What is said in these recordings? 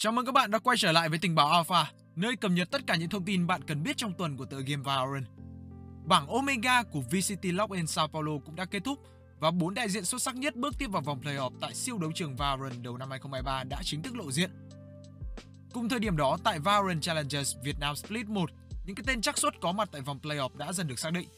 Chào mừng các bạn đã quay trở lại với tình báo Alpha, nơi cập nhật tất cả những thông tin bạn cần biết trong tuần của tựa game Valorant. Bảng Omega của VCT Login Sao Paulo cũng đã kết thúc và bốn đại diện xuất sắc nhất bước tiếp vào vòng playoff tại siêu đấu trường Valorant đầu năm 2023 đã chính thức lộ diện. Cùng thời điểm đó tại Valorant Challengers Việt Nam Split 1, những cái tên chắc suất có mặt tại vòng playoff đã dần được xác định.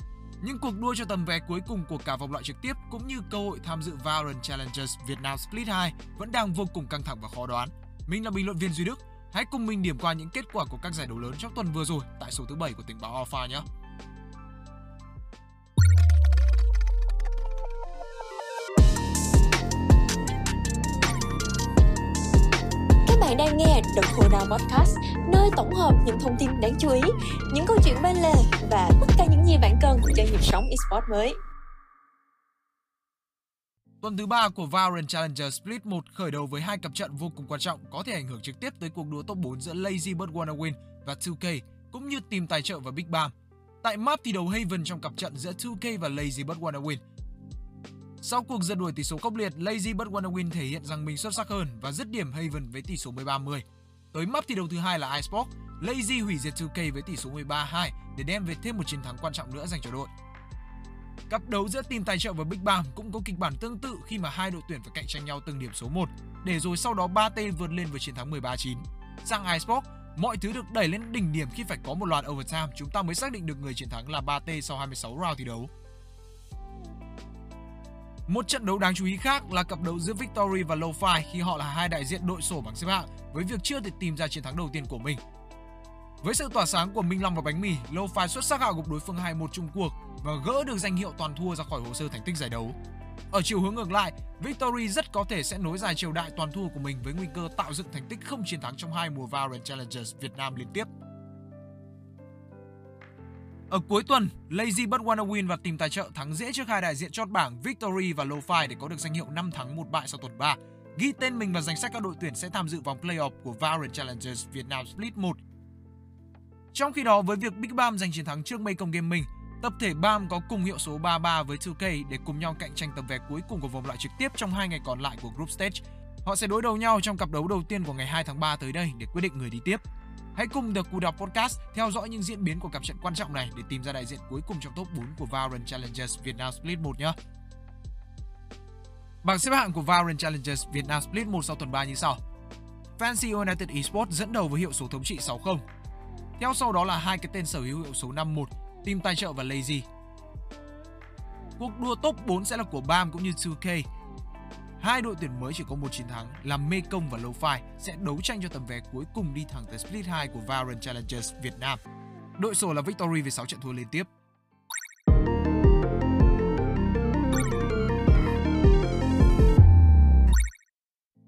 Những cuộc đua cho tầm vé cuối cùng của cả vòng loại trực tiếp cũng như cơ hội tham dự Valorant Challengers Việt Nam Split 2 vẫn đang vô cùng căng thẳng và khó đoán. Mình là bình luận viên Duy Đức. Hãy cùng mình điểm qua những kết quả của các giải đấu lớn trong tuần vừa rồi tại số thứ 7 của tình báo Alpha nhé. Các bạn đang nghe The Cool Podcast, nơi tổng hợp những thông tin đáng chú ý, những câu chuyện bên lề và tất cả những gì bạn cần cho nhịp sống esports mới. Tuần thứ ba của Valorant Challenger Split 1 khởi đầu với hai cặp trận vô cùng quan trọng có thể ảnh hưởng trực tiếp tới cuộc đua top 4 giữa Lazy Bird Wanna Win và 2K, cũng như team tài trợ và Big Bang. Tại map thi đấu Haven trong cặp trận giữa 2K và Lazy Bird Wanna Win. Sau cuộc giật đuổi tỷ số khốc liệt, Lazy Bird Wanna Win thể hiện rằng mình xuất sắc hơn và dứt điểm Haven với tỷ số 13-10. Tới map thi đấu thứ hai là iSport, Lazy hủy diệt 2K với tỷ số 13-2 để đem về thêm một chiến thắng quan trọng nữa dành cho đội. Cặp đấu giữa team tài trợ và Big Bang cũng có kịch bản tương tự khi mà hai đội tuyển phải cạnh tranh nhau từng điểm số 1, để rồi sau đó 3 tên vượt lên với chiến thắng 13-9. Sang iSport, mọi thứ được đẩy lên đỉnh điểm khi phải có một loạt overtime, chúng ta mới xác định được người chiến thắng là 3T sau 26 round thi đấu. Một trận đấu đáng chú ý khác là cặp đấu giữa Victory và Lo-Fi khi họ là hai đại diện đội sổ bảng xếp hạng với việc chưa thể tìm ra chiến thắng đầu tiên của mình. Với sự tỏa sáng của Minh Long và Bánh Mì, Lo-Fi xuất sắc hạ gục đối phương 2-1 chung cuộc và gỡ được danh hiệu toàn thua ra khỏi hồ sơ thành tích giải đấu. Ở chiều hướng ngược lại, Victory rất có thể sẽ nối dài triều đại toàn thua của mình với nguy cơ tạo dựng thành tích không chiến thắng trong hai mùa Valorant Challengers Việt Nam liên tiếp. Ở cuối tuần, Lazy But Wanna Win và tìm tài trợ thắng dễ trước hai đại diện chót bảng Victory và Lo-Fi để có được danh hiệu 5 thắng 1 bại sau tuần 3, ghi tên mình vào danh sách các đội tuyển sẽ tham dự vòng playoff của Valorant Challengers Việt Nam Split 1. Trong khi đó với việc Big Bam giành chiến thắng trước Mekong Gaming, tập thể BAM có cùng hiệu số 33 với 2K để cùng nhau cạnh tranh tấm vé cuối cùng của vòng loại trực tiếp trong hai ngày còn lại của Group Stage. Họ sẽ đối đầu nhau trong cặp đấu đầu tiên của ngày 2 tháng 3 tới đây để quyết định người đi tiếp. Hãy cùng The Đọc Podcast theo dõi những diễn biến của cặp trận quan trọng này để tìm ra đại diện cuối cùng trong top 4 của Valorant Challengers Việt Nam Split 1 nhé. Bảng xếp hạng của Valorant Challengers Việt Nam Split 1 sau tuần 3 như sau. Fancy United Esports dẫn đầu với hiệu số thống trị 6-0. Theo sau đó là hai cái tên sở hữu hiệu số 51. Team tài trợ và Lazy. Cuộc đua top 4 sẽ là của BAM cũng như 2K. Hai đội tuyển mới chỉ có một chiến thắng là Mekong và Lo-Fi sẽ đấu tranh cho tấm vé cuối cùng đi thẳng tới Split 2 của Valorant Challengers Việt Nam. Đội sổ là Victory với 6 trận thua liên tiếp.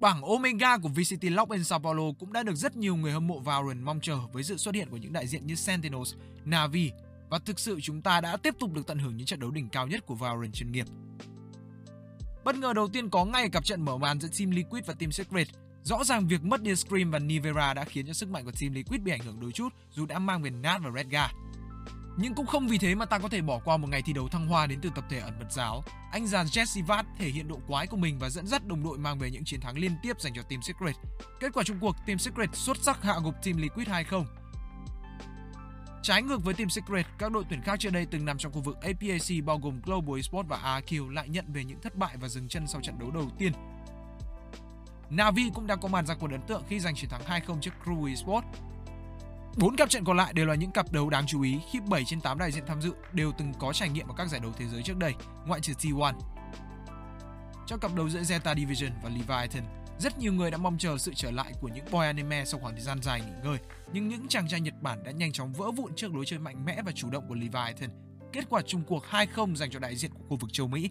Bảng Omega của VCT Login Sao Paulo cũng đã được rất nhiều người hâm mộ Valorant mong chờ với sự xuất hiện của những đại diện như Sentinels, Navi và thực sự chúng ta đã tiếp tục được tận hưởng những trận đấu đỉnh cao nhất của Valorant chuyên nghiệp. Bất ngờ đầu tiên có ngay cặp trận mở màn giữa Team Liquid và Team Secret. Rõ ràng việc mất đi Scream và Nivera đã khiến cho sức mạnh của Team Liquid bị ảnh hưởng đôi chút dù đã mang về Nat và Redgar. Nhưng cũng không vì thế mà ta có thể bỏ qua một ngày thi đấu thăng hoa đến từ tập thể ẩn mật giáo. Anh già Jesse Vat thể hiện độ quái của mình và dẫn dắt đồng đội mang về những chiến thắng liên tiếp dành cho Team Secret. Kết quả chung cuộc, Team Secret xuất sắc hạ gục Team Liquid 2-0. Trái ngược với Team Secret, các đội tuyển khác trước đây từng nằm trong khu vực APAC bao gồm Global Esports và AQ lại nhận về những thất bại và dừng chân sau trận đấu đầu tiên. Navi cũng đã có màn ra quân ấn tượng khi giành chiến thắng 2-0 trước Crew Esports. Bốn cặp trận còn lại đều là những cặp đấu đáng chú ý khi 7 trên 8 đại diện tham dự đều từng có trải nghiệm ở các giải đấu thế giới trước đây, ngoại trừ T1. Trong cặp đấu giữa Zeta Division và Leviathan, rất nhiều người đã mong chờ sự trở lại của những boy anime sau khoảng thời gian dài nghỉ ngơi, nhưng những chàng trai Nhật Bản đã nhanh chóng vỡ vụn trước lối chơi mạnh mẽ và chủ động của Leviathan. Kết quả chung cuộc 2-0 dành cho đại diện của khu vực châu Mỹ.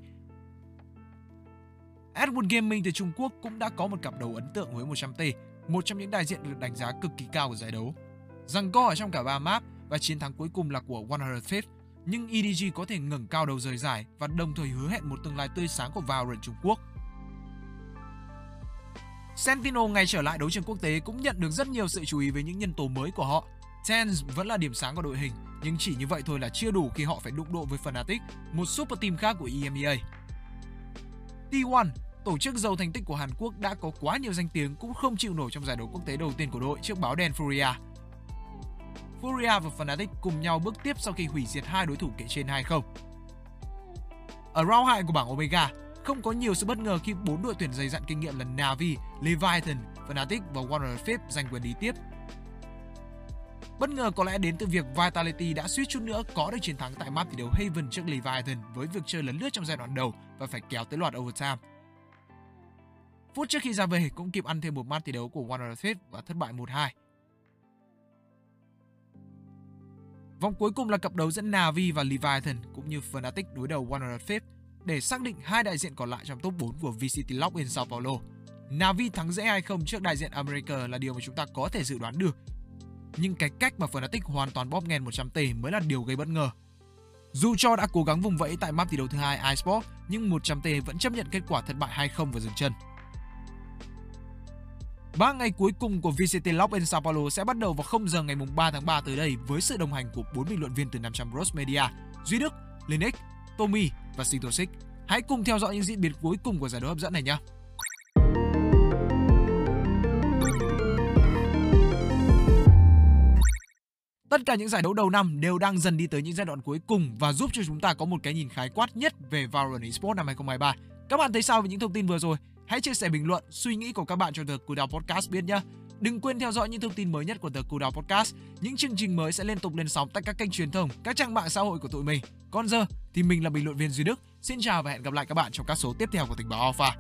Edward Gaming từ Trung Quốc cũng đã có một cặp đấu ấn tượng với 100T, một trong những đại diện được đánh giá cực kỳ cao của giải đấu. Rằng co ở trong cả ba map và chiến thắng cuối cùng là của 105th, nhưng EDG có thể ngẩng cao đầu rời giải và đồng thời hứa hẹn một tương lai tươi sáng của Valorant Trung Quốc. Sentinel ngày trở lại đấu trường quốc tế cũng nhận được rất nhiều sự chú ý với những nhân tố mới của họ. Tens vẫn là điểm sáng của đội hình, nhưng chỉ như vậy thôi là chưa đủ khi họ phải đụng độ với Fnatic, một super team khác của EMEA. T1 tổ chức giàu thành tích của Hàn Quốc đã có quá nhiều danh tiếng cũng không chịu nổi trong giải đấu quốc tế đầu tiên của đội trước báo đen Furia. Furia và Fnatic cùng nhau bước tiếp sau khi hủy diệt hai đối thủ kể trên 2-0. Ở round 2 của bảng Omega, không có nhiều sự bất ngờ khi bốn đội tuyển dày dặn kinh nghiệm là Navi, Leviathan, Fnatic và Warner Fifth giành quyền đi tiếp. Bất ngờ có lẽ đến từ việc Vitality đã suýt chút nữa có được chiến thắng tại map thi đấu Haven trước Leviathan với việc chơi lấn lướt trong giai đoạn đầu và phải kéo tới loạt overtime. Phút trước khi ra về cũng kịp ăn thêm một map thi đấu của Warner Fifth và thất bại 1-2. Vòng cuối cùng là cặp đấu giữa Navi và Leviathan cũng như Fnatic đối đầu Warner Fifth để xác định hai đại diện còn lại trong top 4 của VCT Lock in Sao Paulo. Navi thắng dễ hay không trước đại diện America là điều mà chúng ta có thể dự đoán được. Nhưng cái cách mà Fnatic hoàn toàn bóp nghẹn 100T mới là điều gây bất ngờ. Dù cho đã cố gắng vùng vẫy tại map thi đấu thứ hai iSport, nhưng 100T vẫn chấp nhận kết quả thất bại 2-0 và dừng chân. Ba ngày cuối cùng của VCT Lock in Sao Paulo sẽ bắt đầu vào 0 giờ ngày 3 tháng 3 tới đây với sự đồng hành của 4 bình luận viên từ 500 Bros Media, Duy Đức, Linux, Tommy và Sintosic. Hãy cùng theo dõi những diễn biến cuối cùng của giải đấu hấp dẫn này nhé. Tất cả những giải đấu đầu năm đều đang dần đi tới những giai đoạn cuối cùng và giúp cho chúng ta có một cái nhìn khái quát nhất về Valorant Esports năm 2023. Các bạn thấy sao về những thông tin vừa rồi? Hãy chia sẻ bình luận suy nghĩ của các bạn cho The Cooldown Podcast biết nhé. Đừng quên theo dõi những thông tin mới nhất của The Cooldown Podcast. Những chương trình mới sẽ liên tục lên sóng tại các kênh truyền thông, các trang mạng xã hội của tụi mình. Còn giờ thì mình là bình luận viên Duy Đức. Xin chào và hẹn gặp lại các bạn trong các số tiếp theo của tình báo Alpha.